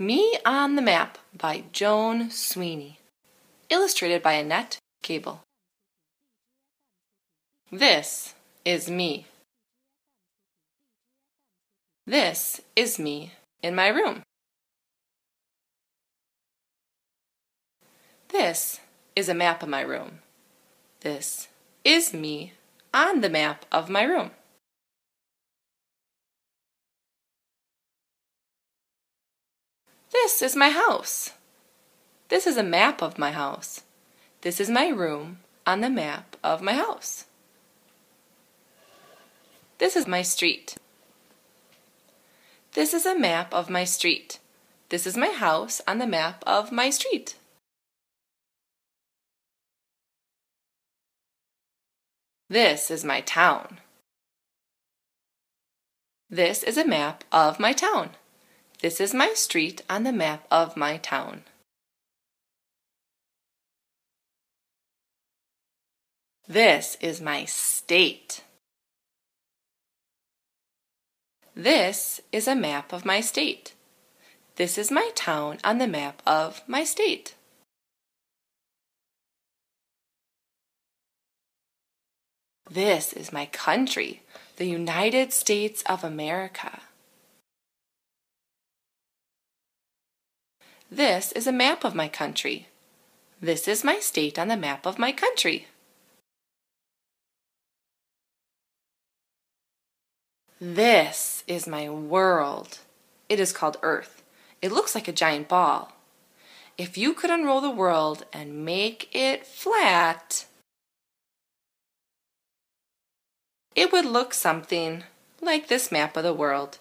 Me on the Map by Joan Sweeney. Illustrated by Annette Cable. This is me. This is me in my room. This is a map of my room. This is me on the map of my room. This is my house. This is a map of my house. This is my room on the map of my house. This is my street. This is a map of my street. This is my house on the map of my street. This is my town. This is a map of my town. This is my street on the map of my town. This is my state. This is a map of my state. This is my town on the map of my state. This is my country, the United States of America. This is a map of my country. This is my state on the map of my country. This is my world. It is called Earth. It looks like a giant ball. If you could unroll the world and make it flat, it would look something like this map of the world.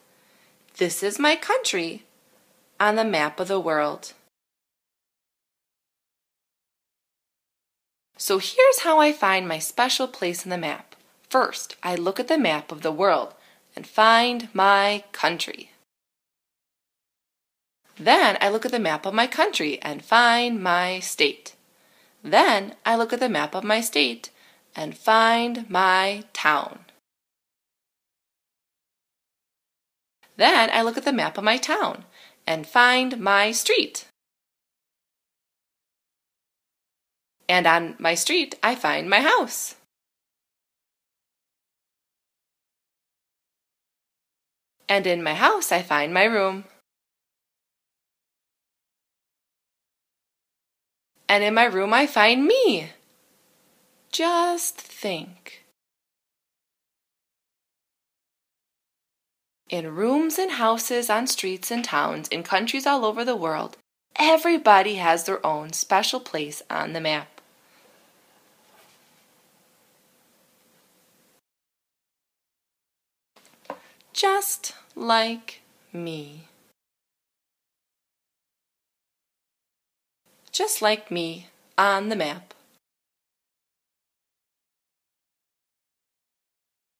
This is my country on the map of the world. So here's how I find my special place in the map. First, I look at the map of the world and find my country. Then I look at the map of my country and find my state. Then I look at the map of my state and find my town. Then I look at the map of my town and find my street. And on my street, I find my house. And in my house, I find my room. And in my room, I find me. Just think. In rooms and houses, on streets and towns, in countries all over the world, everybody has their own special place on the map. Just like me. Just like me on the map.